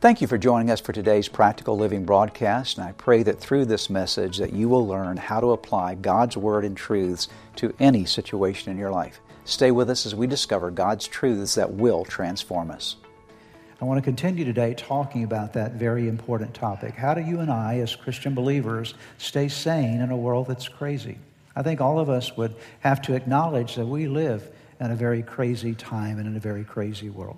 Thank you for joining us for today's Practical Living broadcast, and I pray that through this message that you will learn how to apply God's Word and truths to any situation in your life. Stay with us as we discover God's truths that will transform us. I want to continue today talking about that very important topic. How do you and I, as Christian believers, stay sane in a world that's crazy? I think all of us would have to acknowledge that we live in a very crazy time and in a very crazy world.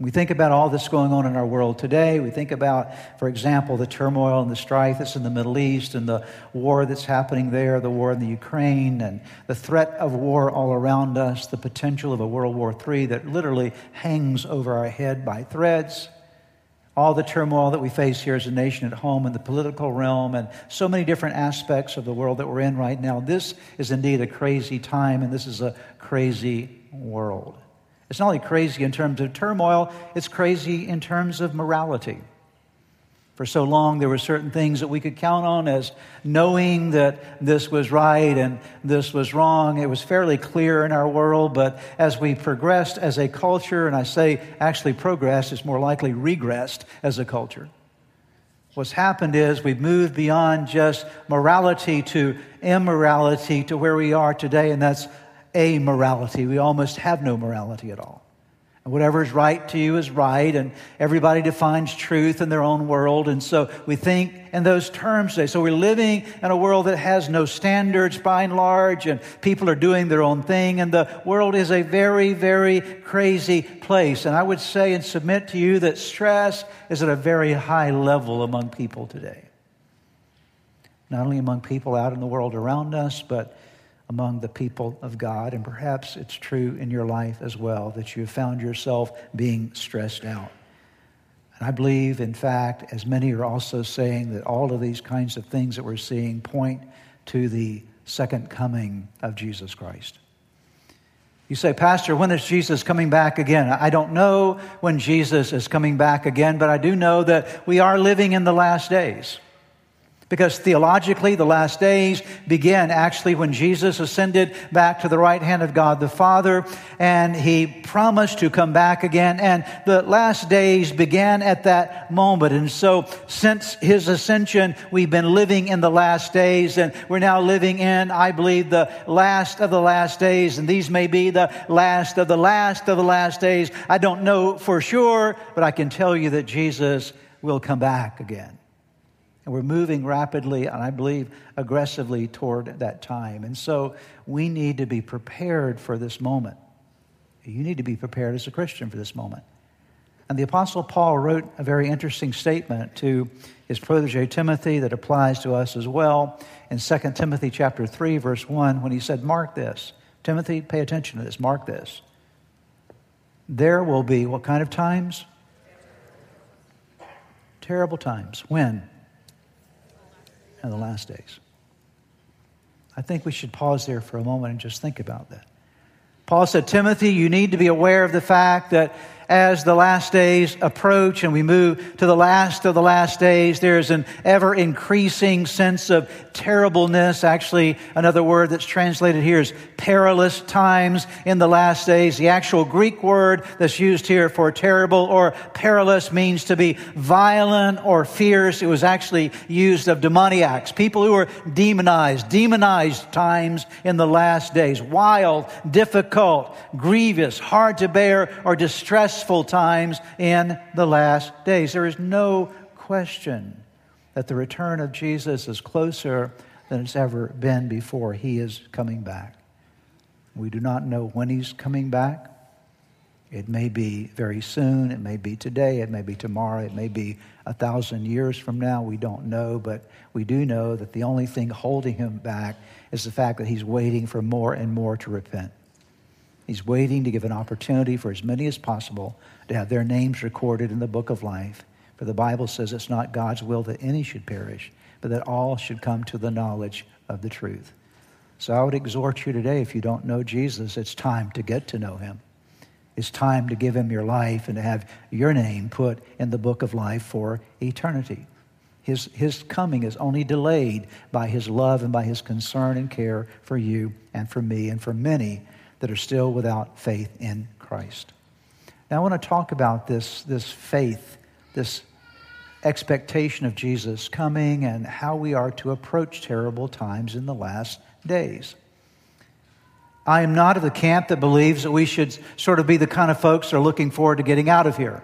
We think about all this going on in our world today. We think about, for example, the turmoil and the strife that's in the Middle East and the war that's happening there, the war in the Ukraine, and the threat of war all around us, the potential of a World War III that literally hangs over our head by threads. All the turmoil that we face here as a nation at home in the political realm, and so many different aspects of the world that we're in right now. This is indeed a crazy time, and this is a crazy world. It's not only crazy in terms of turmoil, it's crazy in terms of morality. For so long, there were certain things that we could count on as knowing that this was right and this was wrong. It was fairly clear in our world, but as we progressed as a culture, and I say actually progressed, it's more likely regressed as a culture. What's happened is we've moved beyond just morality to immorality to where we are today, and that's a morality. We almost have no morality at all. And whatever is right to you is right, and everybody defines truth in their own world. And so we think in those terms today. So we're living in a world that has no standards by and large, and people are doing their own thing, and the world is a very, very crazy place. And I would say and submit to you that stress is at a very high level among people today. Not only among people out in the world around us, but among the people of God. And perhaps it's true in your life as well that you have found yourself being stressed out. And I believe, in fact, as many are also saying, that all of these kinds of things that we're seeing point to the second coming of Jesus Christ. You say, Pastor, when is Jesus coming back again? I don't know when Jesus is coming back again, but I do know that we are living in the last days. Because theologically, the last days began actually when Jesus ascended back to the right hand of God the Father, and he promised to come back again. And the last days began at that moment. And so, since his ascension, we've been living in the last days, and we're now living in, I believe, the last of the last days. And these may be the last of the last of the last days. I don't know for sure, but I can tell you that Jesus will come back again. And we're moving rapidly and I believe aggressively toward that time. And so we need to be prepared for this moment. You need to be prepared as a Christian for this moment. And the Apostle Paul wrote a very interesting statement to his protege Timothy that applies to us as well. In 2 Timothy chapter 3 verse 1 when he said mark this. Timothy pay attention to this. Mark this. There will be what kind of times? Terrible times. When in the last days. I think we should pause there for a moment and just think about that. Paul said, Timothy, you need to be aware of the fact that as the last days approach and we move to the last of the last days, there's an ever increasing sense of terribleness. Actually, another word that's translated here is perilous times in the last days. The actual Greek word that's used here for terrible or perilous means to be violent or fierce. It was actually used of demoniacs, people who were demonized, demonized times in the last days. Wild, difficult, grievous, hard to bear, or distressing stressful times in the last days. There is no question that the return of Jesus is closer than it's ever been before. He is coming back. We do not know when he's coming back. It may be very soon. It may be today. It may be tomorrow. It may be a thousand years from now. We don't know. But we do know that the only thing holding him back is the fact that he's waiting for more and more to repent. He's waiting to give an opportunity for as many as possible to have their names recorded in the book of life. For the Bible says it's not God's will that any should perish, but that all should come to the knowledge of the truth. So I would exhort you today, if you don't know Jesus, it's time to get to know him. It's time to give him your life and to have your name put in the book of life for eternity. His, his coming is only delayed by his love and by his concern and care for you and for me and for many that are still without faith in Christ. Now, I want to talk about this, this faith this expectation of Jesus coming and how we are to approach terrible times in the last days. I am not of the camp that believes that we should sort of be the kind of folks that are looking forward to getting out of here.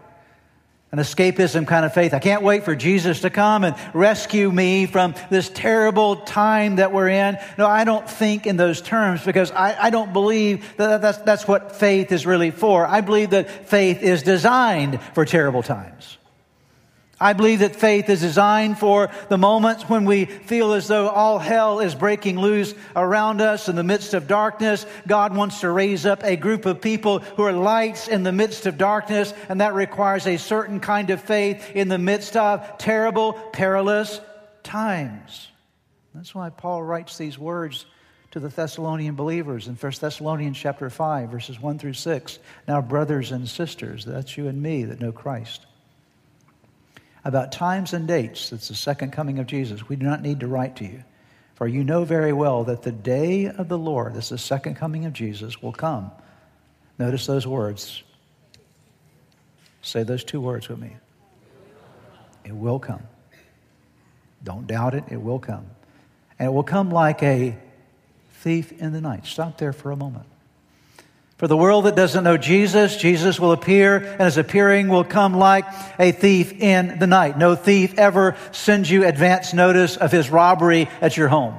An escapism kind of faith. I can't wait for Jesus to come and rescue me from this terrible time that we're in. No, I don't think in those terms because I, I don't believe that that's, that's what faith is really for. I believe that faith is designed for terrible times. I believe that faith is designed for the moments when we feel as though all hell is breaking loose around us in the midst of darkness. God wants to raise up a group of people who are lights in the midst of darkness, and that requires a certain kind of faith in the midst of terrible, perilous times. That's why Paul writes these words to the Thessalonian believers in 1 Thessalonians chapter 5 verses 1 through 6. Now brothers and sisters, that's you and me that know Christ about times and dates, it's the second coming of Jesus, we do not need to write to you. For you know very well that the day of the Lord, this is the second coming of Jesus, will come. Notice those words. Say those two words with me. It will come. Don't doubt it, it will come. And it will come like a thief in the night. Stop there for a moment. For the world that doesn't know Jesus, Jesus will appear, and his appearing will come like a thief in the night. No thief ever sends you advance notice of his robbery at your home.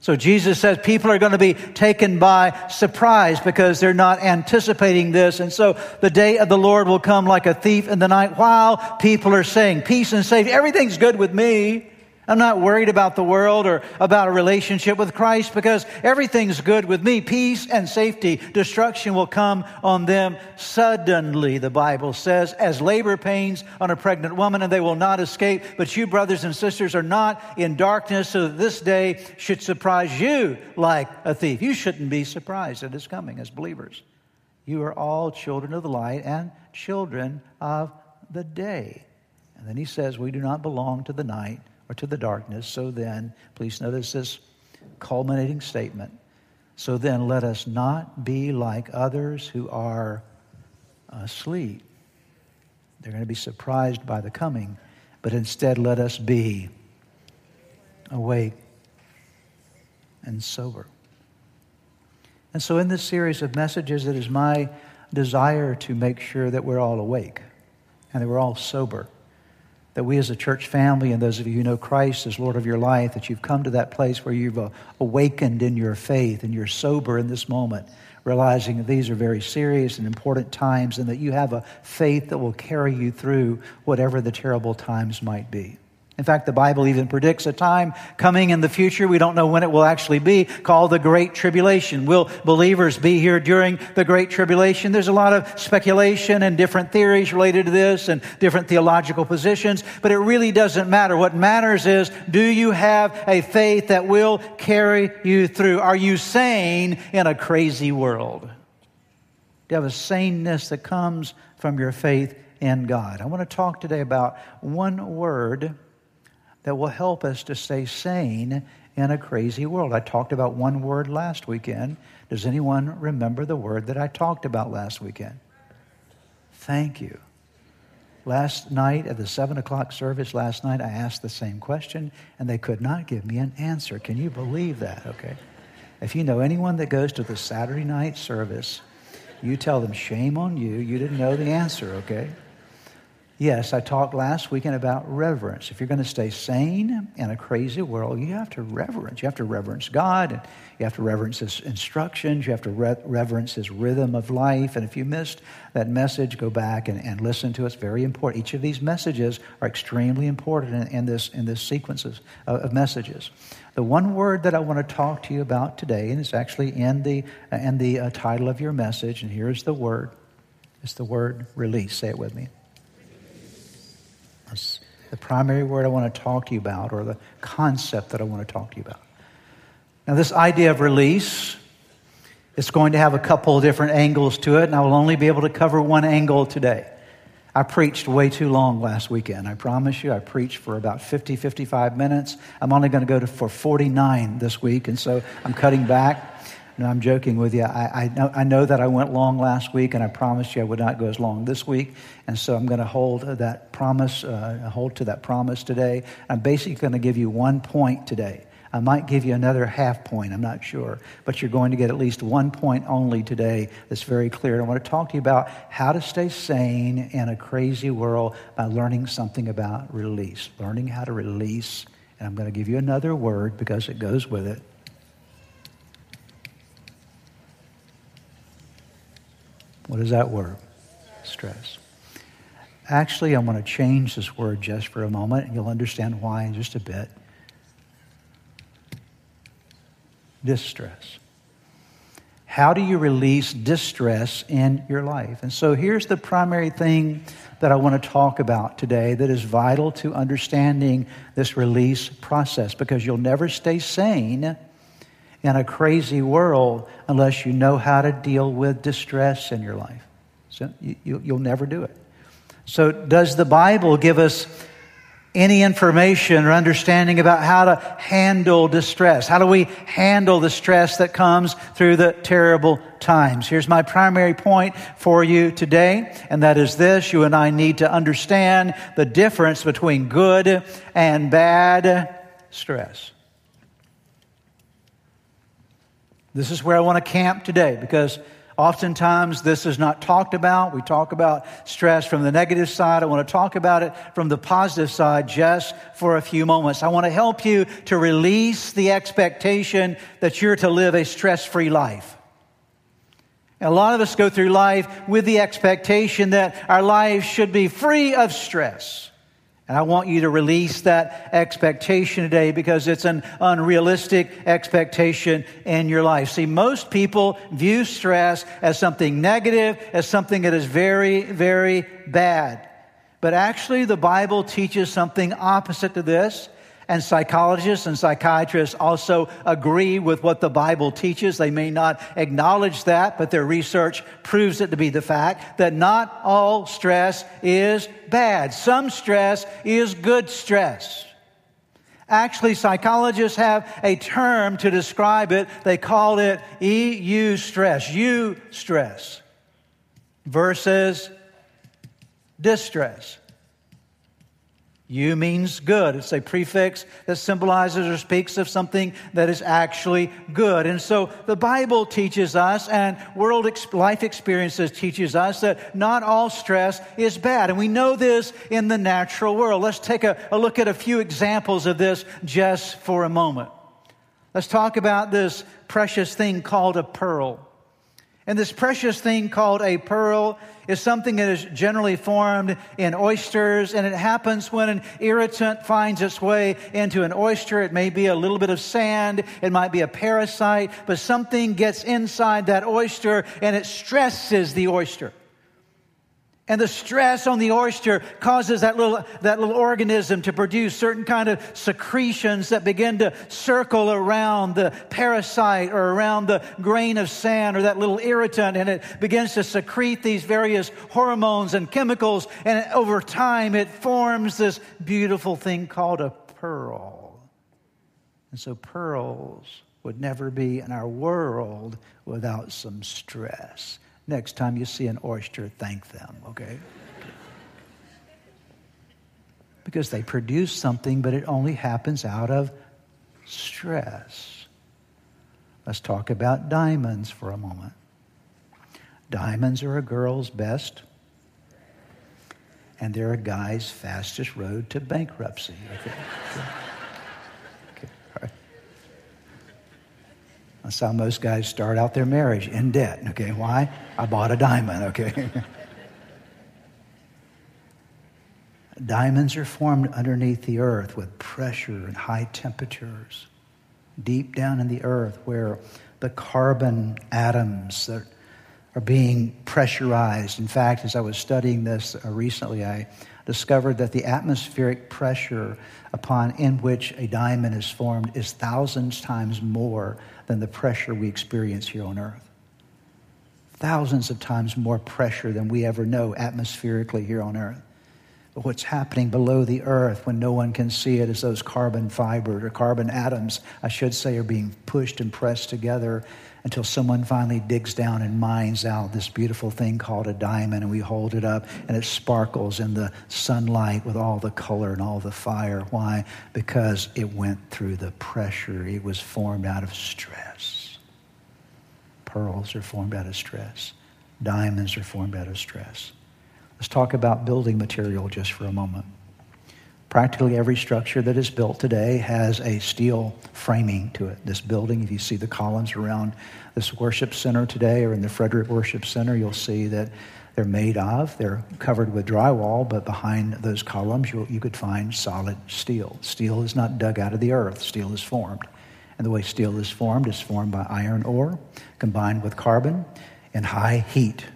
So Jesus says people are going to be taken by surprise because they're not anticipating this. And so the day of the Lord will come like a thief in the night while people are saying, peace and safety, everything's good with me. I'm not worried about the world or about a relationship with Christ because everything's good with me. Peace and safety. Destruction will come on them suddenly, the Bible says, as labor pains on a pregnant woman, and they will not escape. But you, brothers and sisters, are not in darkness, so that this day should surprise you like a thief. You shouldn't be surprised at its coming as believers. You are all children of the light and children of the day. And then he says, We do not belong to the night or to the darkness. So then, please notice this culminating statement. So then, let us not be like others who are asleep. They're going to be surprised by the coming, but instead, let us be awake and sober. And so, in this series of messages, it is my desire to make sure that we're all awake and that we're all sober that we as a church family and those of you who know Christ as Lord of your life, that you've come to that place where you've uh, awakened in your faith and you're sober in this moment, realizing that these are very serious and important times and that you have a faith that will carry you through whatever the terrible times might be. In fact, the Bible even predicts a time coming in the future, we don't know when it will actually be, called the Great Tribulation. Will believers be here during the Great Tribulation? There's a lot of speculation and different theories related to this and different theological positions, but it really doesn't matter. What matters is, do you have a faith that will carry you through? Are you sane in a crazy world? Do you have a saneness that comes from your faith in God? I want to talk today about one word that will help us to stay sane in a crazy world. I talked about one word last weekend. Does anyone remember the word that I talked about last weekend? Thank you. Last night at the 7 o'clock service, last night, I asked the same question and they could not give me an answer. Can you believe that? Okay. If you know anyone that goes to the Saturday night service, you tell them, shame on you, you didn't know the answer, okay? Yes, I talked last weekend about reverence. If you're going to stay sane in a crazy world, you have to reverence. You have to reverence God, you have to reverence His instructions, you have to re- reverence His rhythm of life. And if you missed that message, go back and, and listen to it. It's very important. Each of these messages are extremely important in, in this, in this sequence of, of messages. The one word that I want to talk to you about today, and it's actually in the, in the uh, title of your message, and here's the word it's the word release. Say it with me the primary word I want to talk to you about, or the concept that I want to talk to you about. Now, this idea of release is going to have a couple of different angles to it, and I will only be able to cover one angle today. I preached way too long last weekend. I promise you, I preached for about 50, 55 minutes. I'm only going to go to, for 49 this week, and so I'm cutting back. No, I'm joking with you. I, I, know, I know that I went long last week, and I promised you I would not go as long this week. And so I'm going to hold that promise, uh, hold to that promise today. I'm basically going to give you one point today. I might give you another half point, I'm not sure. But you're going to get at least one point only today that's very clear. I want to talk to you about how to stay sane in a crazy world by learning something about release, learning how to release. And I'm going to give you another word because it goes with it. What is that word? Stress. Actually, I want to change this word just for a moment, and you'll understand why in just a bit. distress. How do you release distress in your life? And so here's the primary thing that I want to talk about today that is vital to understanding this release process because you'll never stay sane in a crazy world unless you know how to deal with distress in your life. So you, will never do it. So, does the Bible give us any information or understanding about how to handle distress. How do we handle the stress that comes through the terrible times? Here's my primary point for you today, and that is this. You and I need to understand the difference between good and bad stress. This is where I want to camp today because Oftentimes, this is not talked about. We talk about stress from the negative side. I want to talk about it from the positive side just for a few moments. I want to help you to release the expectation that you're to live a stress free life. A lot of us go through life with the expectation that our lives should be free of stress. And I want you to release that expectation today because it's an unrealistic expectation in your life. See, most people view stress as something negative, as something that is very, very bad. But actually, the Bible teaches something opposite to this. And psychologists and psychiatrists also agree with what the Bible teaches. They may not acknowledge that, but their research proves it to be the fact that not all stress is bad. Some stress is good stress. Actually, psychologists have a term to describe it. They call it eustress, U stress versus distress. You means good. It's a prefix that symbolizes or speaks of something that is actually good. And so the Bible teaches us and world ex- life experiences teaches us that not all stress is bad. And we know this in the natural world. Let's take a, a look at a few examples of this just for a moment. Let's talk about this precious thing called a pearl. And this precious thing called a pearl is something that is generally formed in oysters, and it happens when an irritant finds its way into an oyster. It may be a little bit of sand, it might be a parasite, but something gets inside that oyster and it stresses the oyster. And the stress on the oyster causes that little, that little organism to produce certain kind of secretions that begin to circle around the parasite or around the grain of sand or that little irritant. And it begins to secrete these various hormones and chemicals. And over time, it forms this beautiful thing called a pearl. And so pearls would never be in our world without some stress. Next time you see an oyster, thank them, okay? because they produce something, but it only happens out of stress. Let's talk about diamonds for a moment. Diamonds are a girl's best, and they're a guy's fastest road to bankruptcy. Okay? That's how most guys start out their marriage in debt. Okay, why? I bought a diamond. Okay. Diamonds are formed underneath the earth with pressure and high temperatures, deep down in the earth where the carbon atoms that are being pressurized. In fact, as I was studying this uh, recently, I discovered that the atmospheric pressure upon in which a diamond is formed is thousands times more than the pressure we experience here on earth. Thousands of times more pressure than we ever know atmospherically here on earth. But what's happening below the earth when no one can see it is those carbon fibers or carbon atoms, I should say, are being pushed and pressed together until someone finally digs down and mines out this beautiful thing called a diamond, and we hold it up, and it sparkles in the sunlight with all the color and all the fire. Why? Because it went through the pressure, it was formed out of stress. Pearls are formed out of stress, diamonds are formed out of stress. Let's talk about building material just for a moment. Practically every structure that is built today has a steel framing to it. This building, if you see the columns around this worship center today or in the Frederick Worship Center, you'll see that they're made of. They're covered with drywall, but behind those columns, you, you could find solid steel. Steel is not dug out of the earth, steel is formed. And the way steel is formed is formed by iron ore combined with carbon and high heat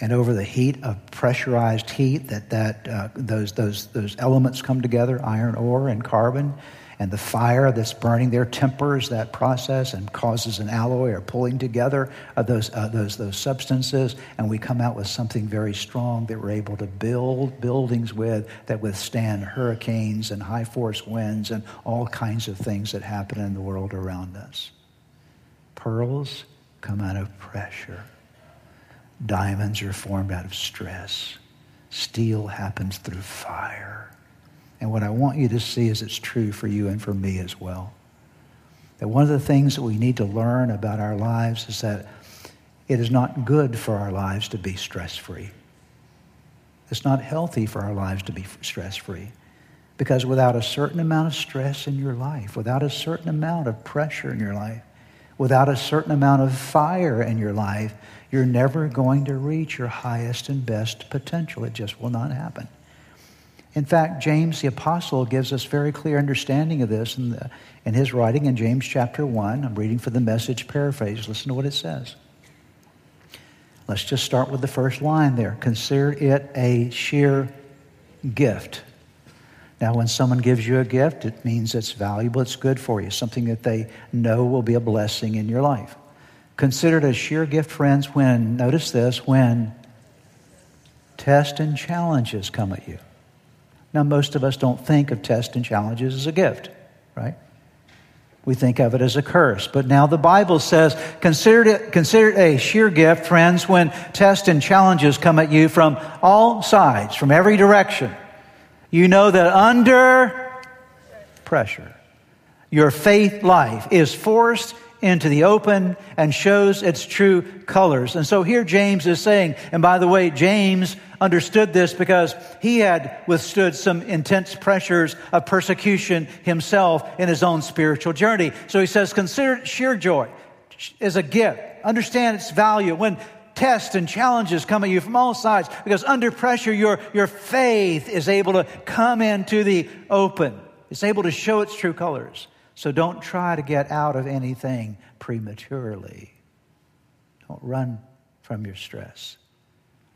and over the heat of pressurized heat that, that uh, those, those, those elements come together iron ore and carbon and the fire that's burning there tempers that process and causes an alloy or pulling together of those, uh, those, those substances and we come out with something very strong that we're able to build buildings with that withstand hurricanes and high force winds and all kinds of things that happen in the world around us. Pearls come out of pressure Diamonds are formed out of stress. Steel happens through fire. And what I want you to see is it's true for you and for me as well. That one of the things that we need to learn about our lives is that it is not good for our lives to be stress free. It's not healthy for our lives to be stress free. Because without a certain amount of stress in your life, without a certain amount of pressure in your life, without a certain amount of fire in your life, you're never going to reach your highest and best potential. It just will not happen. In fact, James the Apostle gives us very clear understanding of this in, the, in his writing in James chapter 1. I'm reading for the message paraphrase. Listen to what it says. Let's just start with the first line there. Consider it a sheer gift. Now, when someone gives you a gift, it means it's valuable, it's good for you, something that they know will be a blessing in your life. Considered a sheer gift, friends, when, notice this, when tests and challenges come at you. Now, most of us don't think of tests and challenges as a gift, right? We think of it as a curse. But now the Bible says, consider it, consider it a sheer gift, friends, when tests and challenges come at you from all sides, from every direction. You know that under pressure, your faith life is forced into the open and shows its true colors. And so here James is saying, and by the way, James understood this because he had withstood some intense pressures of persecution himself in his own spiritual journey. So he says, consider sheer joy as a gift. Understand its value when tests and challenges come at you from all sides because under pressure, your, your faith is able to come into the open. It's able to show its true colors. So don't try to get out of anything prematurely. Don't run from your stress.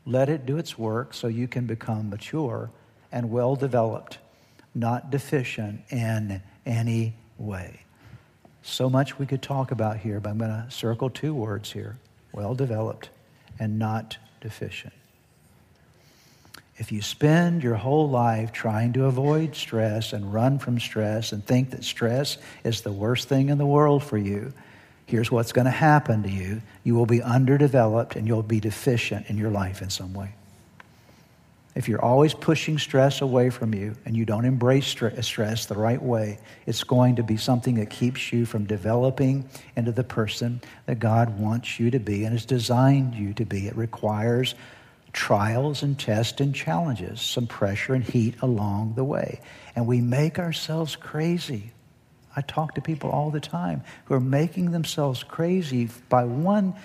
Let it do its work so you can become mature and well developed, not deficient in any way. So much we could talk about here, but I'm going to circle two words here well developed and not deficient. If you spend your whole life trying to avoid stress and run from stress and think that stress is the worst thing in the world for you, here's what's going to happen to you. You will be underdeveloped and you'll be deficient in your life in some way. If you're always pushing stress away from you and you don't embrace stress the right way, it's going to be something that keeps you from developing into the person that God wants you to be and has designed you to be. It requires trials and tests and challenges, some pressure and heat along the way. And we make ourselves crazy. I talk to people all the time who are making themselves crazy by one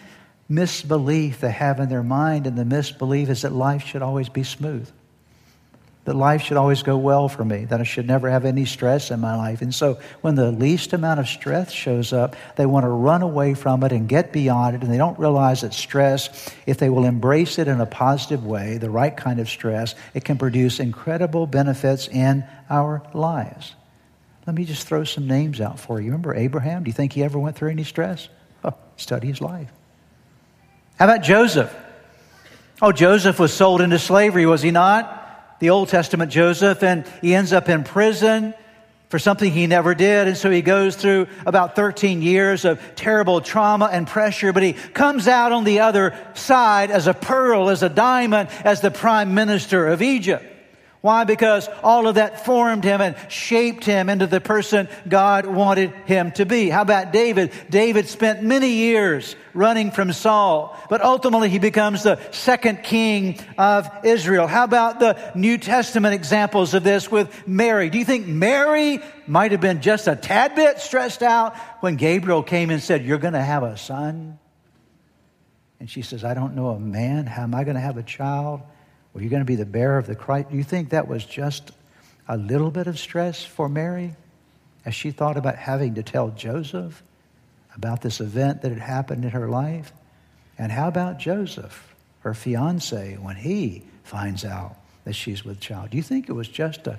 misbelief they have in their mind, and the misbelief is that life should always be smooth that life should always go well for me, that I should never have any stress in my life. And so when the least amount of stress shows up, they want to run away from it and get beyond it. And they don't realize that stress, if they will embrace it in a positive way, the right kind of stress, it can produce incredible benefits in our lives. Let me just throw some names out for you. Remember Abraham? Do you think he ever went through any stress? Oh, study his life. How about Joseph? Oh, Joseph was sold into slavery, was he not? The Old Testament Joseph, and he ends up in prison for something he never did. And so he goes through about 13 years of terrible trauma and pressure, but he comes out on the other side as a pearl, as a diamond, as the prime minister of Egypt. Why? Because all of that formed him and shaped him into the person God wanted him to be. How about David? David spent many years running from Saul, but ultimately he becomes the second king of Israel. How about the New Testament examples of this with Mary? Do you think Mary might have been just a tad bit stressed out when Gabriel came and said, You're going to have a son? And she says, I don't know a man. How am I going to have a child? Were you going to be the bearer of the Christ? Do you think that was just a little bit of stress for Mary as she thought about having to tell Joseph about this event that had happened in her life? And how about Joseph, her fiance, when he finds out that she's with child? Do you think it was just a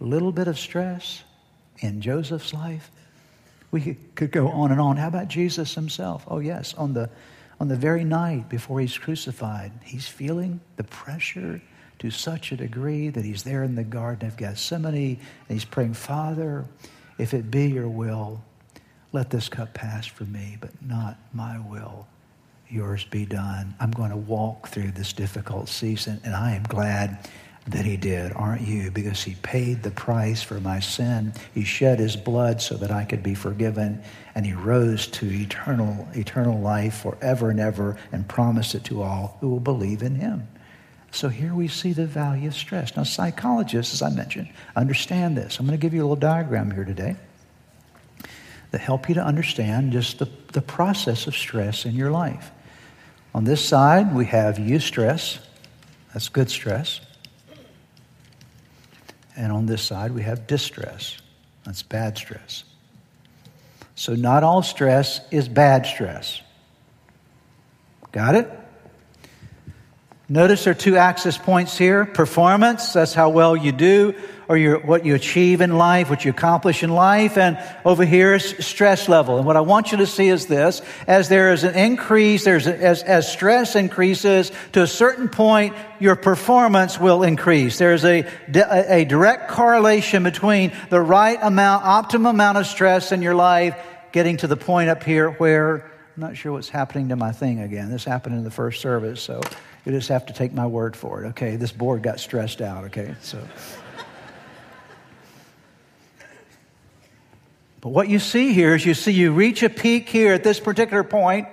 little bit of stress in Joseph's life? We could go on and on. How about Jesus himself? Oh, yes, on the on the very night before he's crucified, he's feeling the pressure to such a degree that he's there in the Garden of Gethsemane and he's praying, Father, if it be your will, let this cup pass from me, but not my will. Yours be done. I'm going to walk through this difficult season, and I am glad that he did, aren't you? Because he paid the price for my sin. He shed his blood so that I could be forgiven, and he rose to eternal, eternal life forever and ever and promised it to all who will believe in him. So here we see the value of stress. Now, psychologists, as I mentioned, understand this. I'm going to give you a little diagram here today that help you to understand just the, the process of stress in your life. On this side, we have eustress. That's good stress. And on this side, we have distress. That's bad stress. So, not all stress is bad stress. Got it? Notice there are two access points here performance, that's how well you do, or your, what you achieve in life, what you accomplish in life. And over here is stress level. And what I want you to see is this as there is an increase, there's a, as, as stress increases to a certain point, your performance will increase. There's a, a direct correlation between the right amount, optimum amount of stress in your life getting to the point up here where I'm not sure what's happening to my thing again. This happened in the first service, so you just have to take my word for it. Okay, this board got stressed out. Okay, so. But what you see here is you see you reach a peak here at this particular point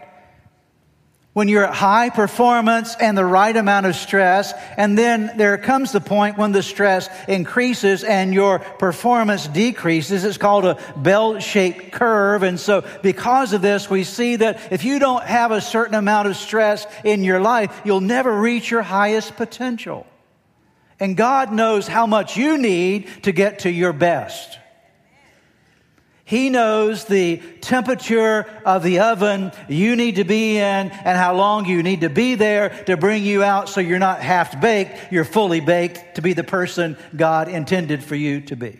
when you're at high performance and the right amount of stress. And then there comes the point when the stress increases and your performance decreases. It's called a bell shaped curve. And so because of this, we see that if you don't have a certain amount of stress in your life, you'll never reach your highest potential. And God knows how much you need to get to your best. He knows the temperature of the oven you need to be in and how long you need to be there to bring you out so you're not half baked, you're fully baked to be the person God intended for you to be.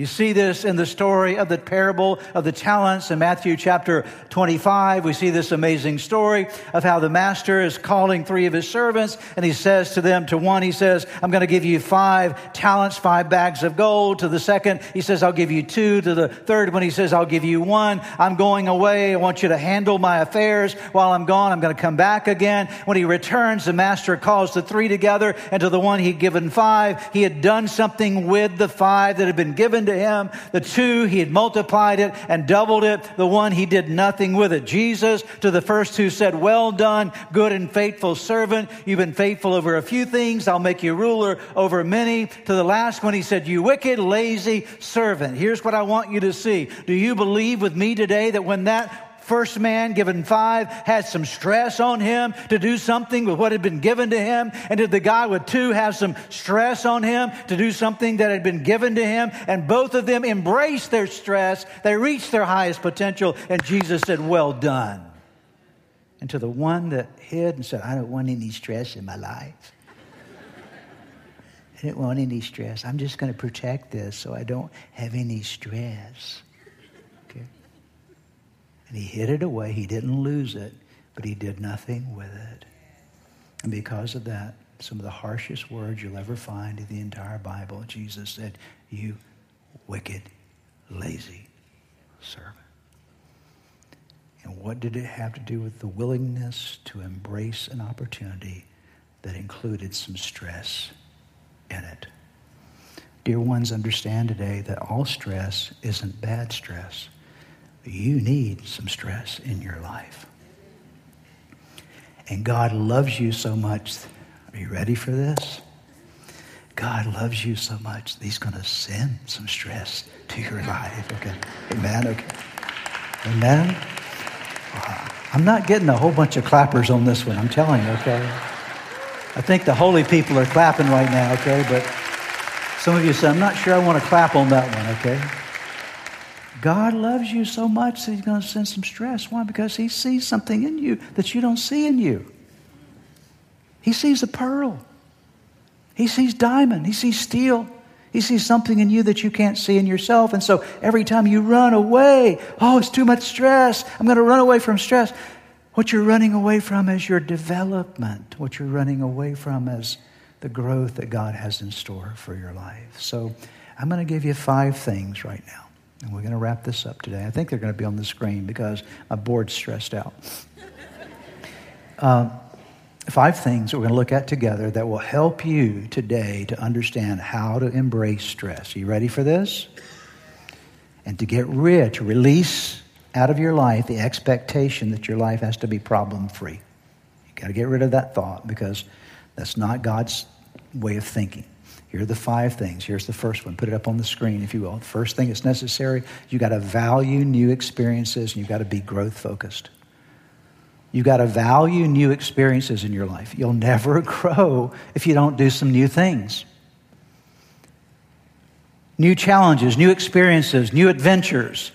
You see this in the story of the parable of the talents in Matthew chapter 25. We see this amazing story of how the master is calling three of his servants and he says to them, to one, he says, I'm going to give you five talents, five bags of gold. To the second, he says, I'll give you two. To the third one, he says, I'll give you one. I'm going away. I want you to handle my affairs while I'm gone. I'm going to come back again. When he returns, the master calls the three together and to the one he'd given five, he had done something with the five that had been given to him. The two, he had multiplied it and doubled it. The one, he did nothing with it. Jesus, to the first two, said, Well done, good and faithful servant. You've been faithful over a few things. I'll make you ruler over many. To the last one, he said, You wicked, lazy servant. Here's what I want you to see. Do you believe with me today that when that first man given five had some stress on him to do something with what had been given to him? And did the guy with two have some stress on him to do something that had been given to him? And both of them embraced their stress. They reached their highest potential. And Jesus said, Well done. And to the one that hid and said, I don't want any stress in my life. I didn't want any stress. I'm just going to protect this so I don't have any stress. And he hid it away. He didn't lose it, but he did nothing with it. And because of that, some of the harshest words you'll ever find in the entire Bible. Jesus said, You wicked, lazy servant. And what did it have to do with the willingness to embrace an opportunity that included some stress in it? Dear ones, understand today that all stress isn't bad stress. You need some stress in your life. And God loves you so much. Are you ready for this? God loves you so much that He's going to send some stress to your life. Okay. Amen. Okay. Amen. I'm not getting a whole bunch of clappers on this one, I'm telling you, okay? I think the holy people are clapping right now, okay? But some of you say, I'm not sure I want to clap on that one, okay? God loves you so much that He's going to send some stress. Why? Because He sees something in you that you don't see in you. He sees a pearl, He sees diamond, He sees steel. He sees something in you that you can't see in yourself. And so every time you run away, oh, it's too much stress. I'm going to run away from stress. What you're running away from is your development. What you're running away from is the growth that God has in store for your life. So I'm going to give you five things right now. And we're going to wrap this up today. I think they're going to be on the screen because my board's stressed out. Um, five things we're going to look at together that will help you today to understand how to embrace stress. Are you ready for this? And to get rid, to release out of your life the expectation that your life has to be problem free. You got to get rid of that thought because that's not God's way of thinking. Here are the five things. Here's the first one. Put it up on the screen, if you will. First thing that's necessary, you got to value new experiences and you've got to be growth focused. You've got to value new experiences in your life. You'll never grow if you don't do some new things. New challenges, new experiences, new adventures.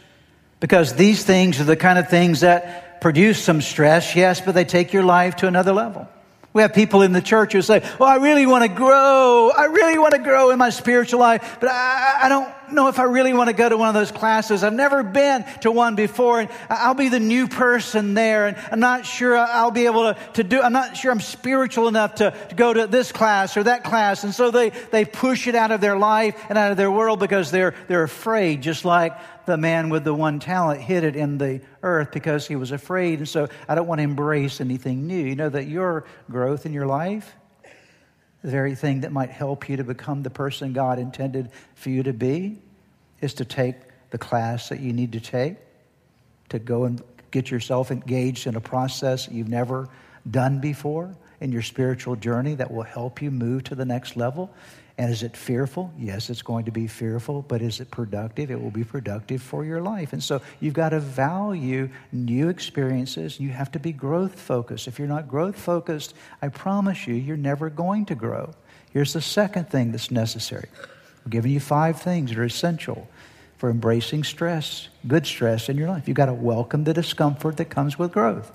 Because these things are the kind of things that produce some stress, yes, but they take your life to another level. We have people in the church who say, Well, I really want to grow. I really want to grow in my spiritual life, but I, I, don't know if I really want to go to one of those classes. I've never been to one before, and I'll be the new person there, and I'm not sure I'll be able to, to do, I'm not sure I'm spiritual enough to, to go to this class or that class. And so they, they push it out of their life and out of their world because they're, they're afraid, just like the man with the one talent hid it in the earth because he was afraid. And so I don't want to embrace anything new. You know that your growth in your life, the very thing that might help you to become the person God intended for you to be, is to take the class that you need to take, to go and get yourself engaged in a process you've never done before in your spiritual journey that will help you move to the next level. And is it fearful? Yes, it's going to be fearful, but is it productive? It will be productive for your life. And so you've got to value new experiences. You have to be growth focused. If you're not growth focused, I promise you, you're never going to grow. Here's the second thing that's necessary. We're giving you five things that are essential for embracing stress, good stress in your life. You've got to welcome the discomfort that comes with growth.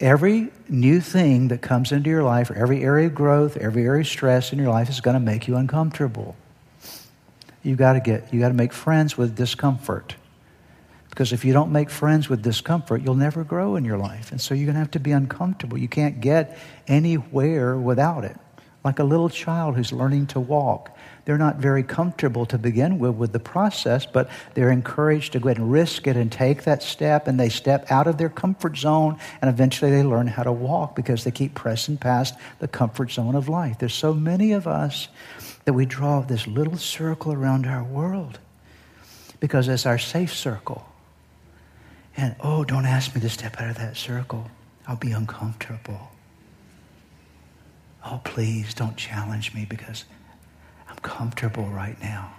Every new thing that comes into your life, or every area of growth, every area of stress in your life is going to make you uncomfortable. You got to get, you got to make friends with discomfort. Because if you don't make friends with discomfort, you'll never grow in your life. And so you're going to have to be uncomfortable. You can't get anywhere without it. Like a little child who's learning to walk. They're not very comfortable to begin with with the process, but they're encouraged to go ahead and risk it and take that step, and they step out of their comfort zone, and eventually they learn how to walk because they keep pressing past the comfort zone of life. There's so many of us that we draw this little circle around our world because it's our safe circle. And oh, don't ask me to step out of that circle. I'll be uncomfortable. Oh, please don't challenge me because comfortable right now.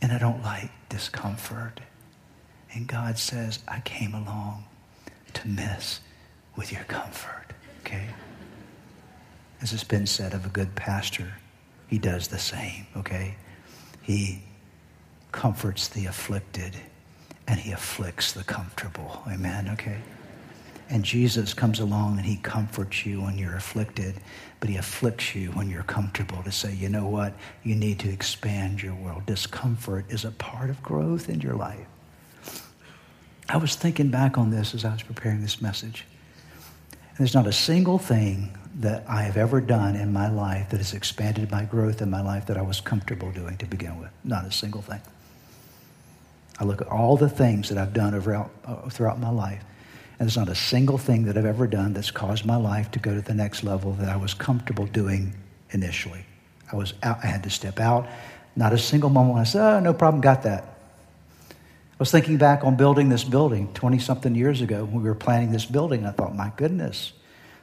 And I don't like discomfort. And God says, I came along to mess with your comfort. Okay? As it's been said of a good pastor, he does the same, okay? He comforts the afflicted and he afflicts the comfortable. Amen, okay? And Jesus comes along and he comforts you when you're afflicted, but he afflicts you when you're comfortable to say, you know what? You need to expand your world. Discomfort is a part of growth in your life. I was thinking back on this as I was preparing this message. there's not a single thing that I have ever done in my life that has expanded my growth in my life that I was comfortable doing to begin with. Not a single thing. I look at all the things that I've done over, uh, throughout my life, and there's not a single thing that I've ever done that's caused my life to go to the next level that I was comfortable doing initially. I was out, I had to step out. Not a single moment when I said, oh, no problem, got that. I was thinking back on building this building 20 something years ago when we were planning this building. I thought, my goodness,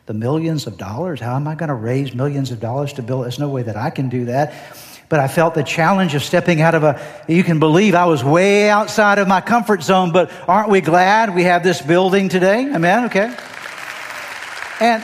the millions of dollars, how am I going to raise millions of dollars to build? There's no way that I can do that. But I felt the challenge of stepping out of a, you can believe I was way outside of my comfort zone, but aren't we glad we have this building today? Amen? Okay. And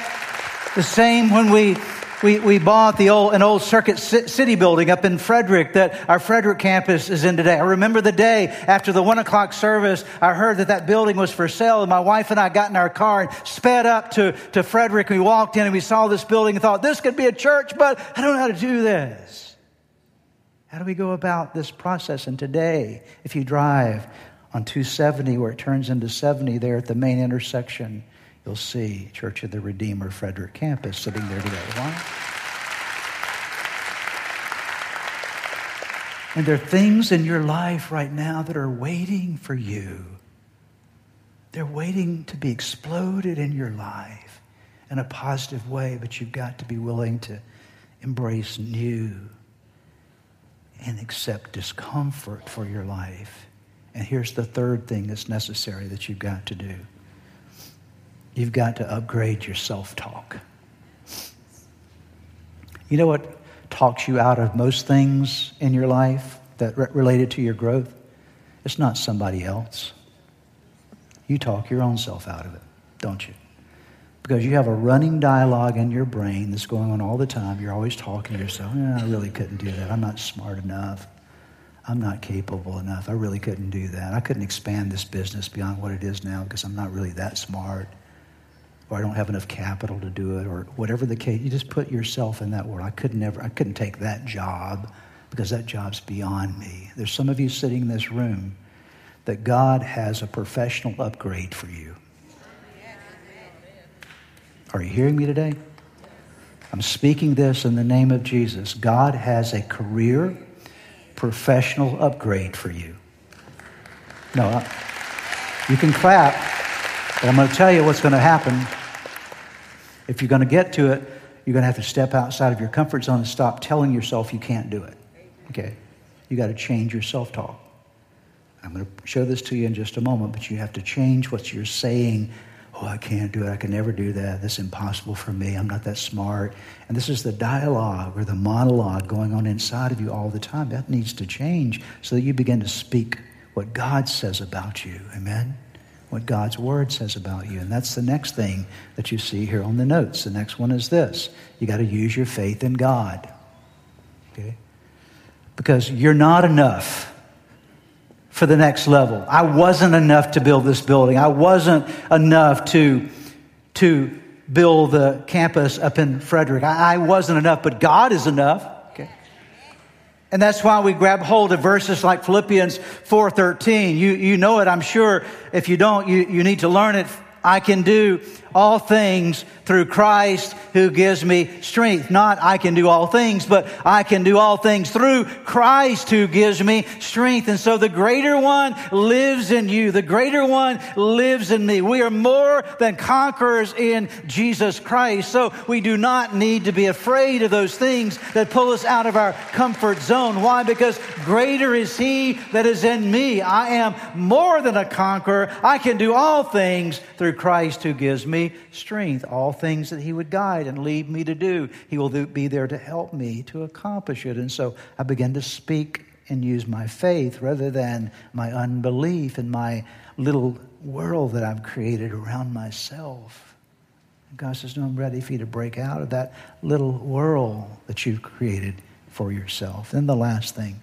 the same when we we, we bought the old, an old Circuit City building up in Frederick that our Frederick campus is in today. I remember the day after the one o'clock service, I heard that that building was for sale. And my wife and I got in our car and sped up to, to Frederick. We walked in and we saw this building and thought, this could be a church, but I don't know how to do this. How do we go about this process? And today, if you drive on 270 where it turns into 70 there at the main intersection, you'll see Church of the Redeemer Frederick campus sitting there today. Why? And there are things in your life right now that are waiting for you. They're waiting to be exploded in your life in a positive way, but you've got to be willing to embrace new and accept discomfort for your life. And here's the third thing that's necessary that you've got to do You've got to upgrade your self talk. You know what talks you out of most things in your life that re- related to your growth? It's not somebody else. You talk your own self out of it, don't you? Because you have a running dialogue in your brain that's going on all the time. You're always talking to yourself, I really couldn't do that. I'm not smart enough. I'm not capable enough. I really couldn't do that. I couldn't expand this business beyond what it is now because I'm not really that smart or I don't have enough capital to do it, or whatever the case. You just put yourself in that world. I could never, I couldn't take that job because that job's beyond me. There's some of you sitting in this room that God has a professional upgrade for you. Are you hearing me today? I'm speaking this in the name of Jesus. God has a career professional upgrade for you. No, you can clap, but I'm going to tell you what's going to happen. If you're going to get to it, you're going to have to step outside of your comfort zone and stop telling yourself you can't do it. Okay? You got to change your self talk. I'm going to show this to you in just a moment, but you have to change what you're saying. Oh, I can't do it. I can never do that. That's impossible for me. I'm not that smart. And this is the dialogue or the monologue going on inside of you all the time. That needs to change so that you begin to speak what God says about you. Amen? what God's Word says about you. And that's the next thing that you see here on the notes. The next one is this you got to use your faith in God. Okay? Because you're not enough for the next level. I wasn't enough to build this building, I wasn't enough to, to build the campus up in Frederick. I, I wasn't enough, but God is enough. Okay. And that's why we grab hold of verses like Philippians 4.13. You, you know it, I'm sure. If you don't, you, you need to learn it. I can do all things through Christ who gives me strength. Not I can do all things, but I can do all things through Christ who gives me strength. And so the greater one lives in you. The greater one lives in me. We are more than conquerors in Jesus Christ. So we do not need to be afraid of those things that pull us out of our comfort zone. Why? Because greater is he that is in me. I am more than a conqueror. I can do all things through Christ who gives me strength. All things that He would guide and lead me to do, He will be there to help me to accomplish it. And so I began to speak and use my faith rather than my unbelief and my little world that I've created around myself. And God says, No, I'm ready for you to break out of that little world that you've created for yourself. Then the last thing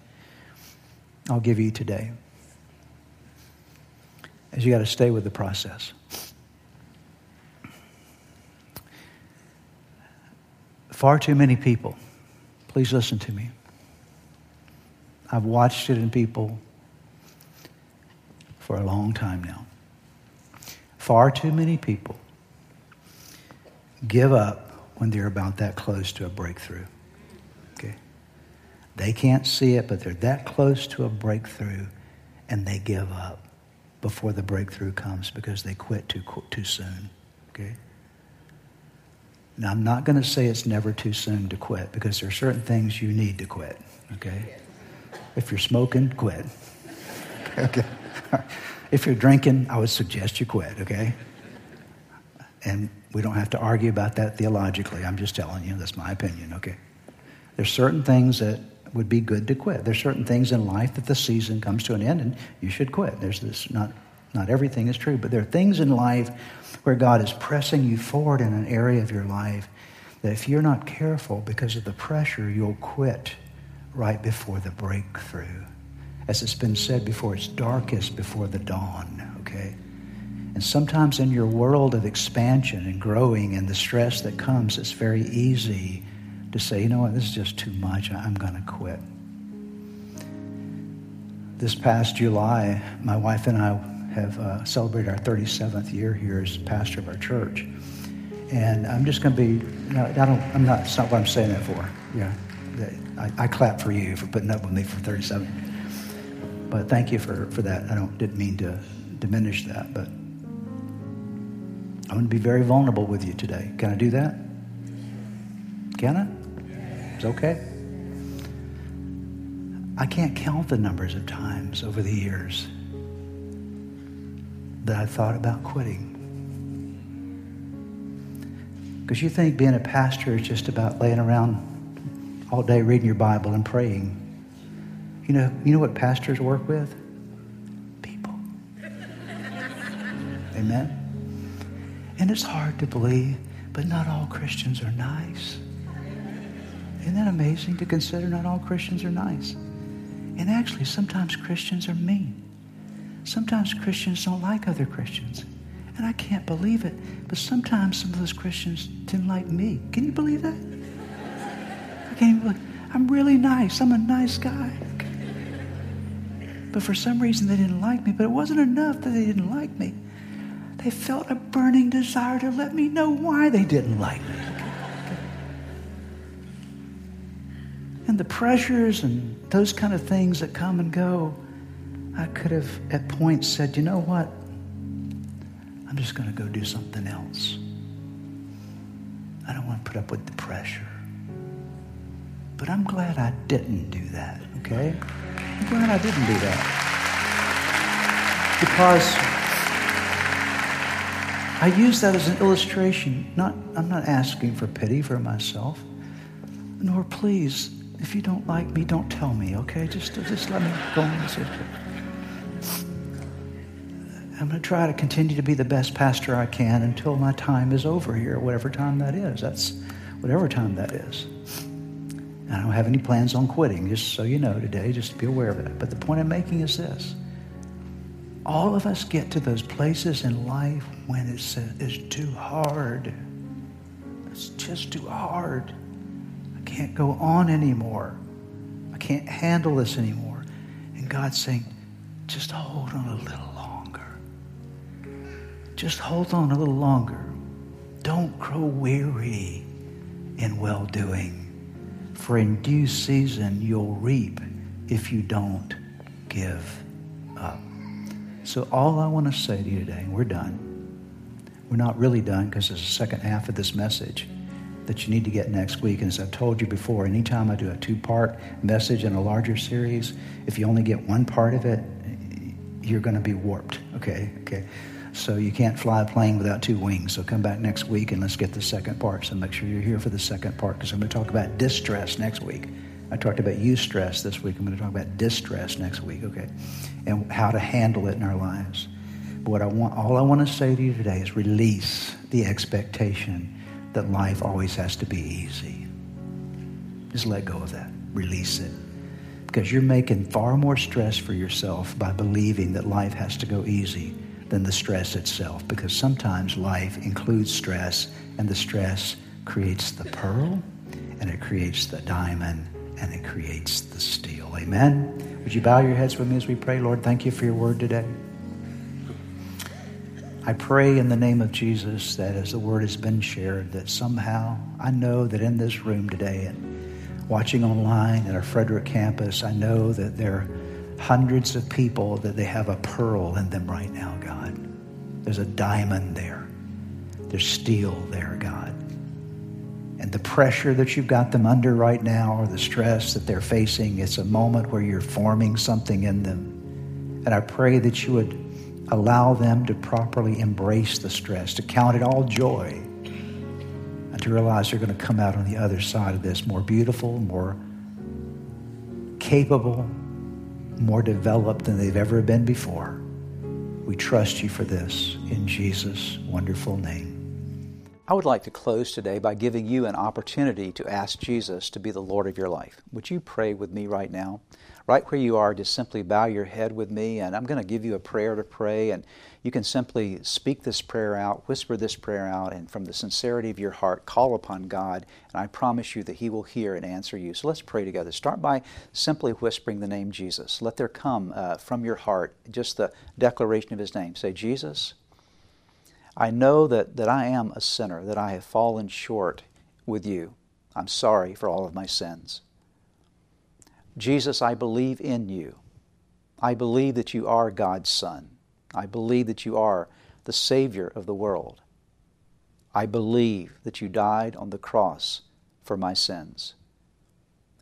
I'll give you today is you got to stay with the process. Far too many people, please listen to me. I've watched it in people for a long time now. Far too many people give up when they're about that close to a breakthrough. Okay? They can't see it, but they're that close to a breakthrough and they give up before the breakthrough comes because they quit too, too soon. Okay? Now, I'm not going to say it's never too soon to quit because there are certain things you need to quit. Okay? If you're smoking, quit. okay? If you're drinking, I would suggest you quit, okay? And we don't have to argue about that theologically. I'm just telling you, that's my opinion, okay? There's certain things that would be good to quit. There's certain things in life that the season comes to an end and you should quit. There's this not not everything is true, but there are things in life where God is pressing you forward in an area of your life that if you're not careful because of the pressure, you'll quit right before the breakthrough. As it's been said before, it's darkest before the dawn, okay? And sometimes in your world of expansion and growing and the stress that comes, it's very easy to say, you know what, this is just too much. I'm going to quit. This past July, my wife and I have uh, celebrated our 37th year here as pastor of our church. And I'm just going to be, no, I don't, I'm not, it's not what I'm saying that for. Yeah. I, I clap for you for putting up with me for 37. But thank you for, for that. I don't, didn't mean to diminish that, but I'm going to be very vulnerable with you today. Can I do that? Can I? It's okay. I can't count the numbers of times over the years that I thought about quitting. Because you think being a pastor is just about laying around all day reading your Bible and praying. You know, you know what pastors work with? People. Amen? And it's hard to believe, but not all Christians are nice. Isn't that amazing to consider not all Christians are nice? And actually, sometimes Christians are mean. Sometimes Christians don't like other Christians. And I can't believe it. But sometimes some of those Christians didn't like me. Can you believe that? I can't even believe I'm really nice. I'm a nice guy. But for some reason they didn't like me. But it wasn't enough that they didn't like me. They felt a burning desire to let me know why they didn't like me. And the pressures and those kind of things that come and go I could have at points said, you know what? I'm just going to go do something else. I don't want to put up with the pressure. But I'm glad I didn't do that, okay? I'm glad I didn't do that. Because I use that as an illustration. Not, I'm not asking for pity for myself, nor please, if you don't like me, don't tell me, okay? Just, just let me go on I'm going to try to continue to be the best pastor I can until my time is over here, whatever time that is. That's whatever time that is. I don't have any plans on quitting, just so you know today, just to be aware of it. But the point I'm making is this. All of us get to those places in life when it's, uh, it's too hard. It's just too hard. I can't go on anymore. I can't handle this anymore. And God's saying, just hold on a little just hold on a little longer. Don't grow weary in well doing, for in due season you'll reap if you don't give up. So, all I want to say to you today, and we're done. We're not really done because there's a second half of this message that you need to get next week. And as I've told you before, anytime I do a two part message in a larger series, if you only get one part of it, you're going to be warped. Okay? Okay. So you can't fly a plane without two wings. So come back next week and let's get the second part. So make sure you're here for the second part because I'm going to talk about distress next week. I talked about eustress this week. I'm going to talk about distress next week, okay? And how to handle it in our lives. But what I want, all I want to say to you today is release the expectation that life always has to be easy. Just let go of that. Release it. Because you're making far more stress for yourself by believing that life has to go easy than the stress itself because sometimes life includes stress and the stress creates the pearl and it creates the diamond and it creates the steel. Amen. Would you bow your heads with me as we pray? Lord, thank you for your word today. I pray in the name of Jesus that as the word has been shared, that somehow I know that in this room today and watching online at our Frederick campus, I know that there are hundreds of people that they have a pearl in them right now, God. There's a diamond there. There's steel there, God. And the pressure that you've got them under right now, or the stress that they're facing, it's a moment where you're forming something in them. And I pray that you would allow them to properly embrace the stress, to count it all joy, and to realize they're going to come out on the other side of this more beautiful, more capable, more developed than they've ever been before. We trust you for this in Jesus' wonderful name. I would like to close today by giving you an opportunity to ask Jesus to be the Lord of your life. Would you pray with me right now? Right where you are, just simply bow your head with me, and I'm going to give you a prayer to pray, and you can simply speak this prayer out, whisper this prayer out, and from the sincerity of your heart, call upon God, and I promise you that He will hear and answer you. So let's pray together. Start by simply whispering the name Jesus. Let there come uh, from your heart just the declaration of His name. Say, Jesus, I know that, that I am a sinner, that I have fallen short with you. I'm sorry for all of my sins. Jesus, I believe in you. I believe that you are God's Son. I believe that you are the Savior of the world. I believe that you died on the cross for my sins.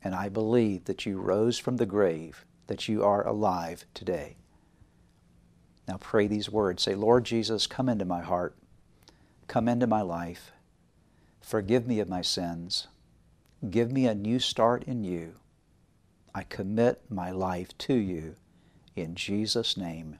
And I believe that you rose from the grave, that you are alive today. Now pray these words. Say, Lord Jesus, come into my heart. Come into my life. Forgive me of my sins. Give me a new start in you. I commit my life to you. In Jesus' name,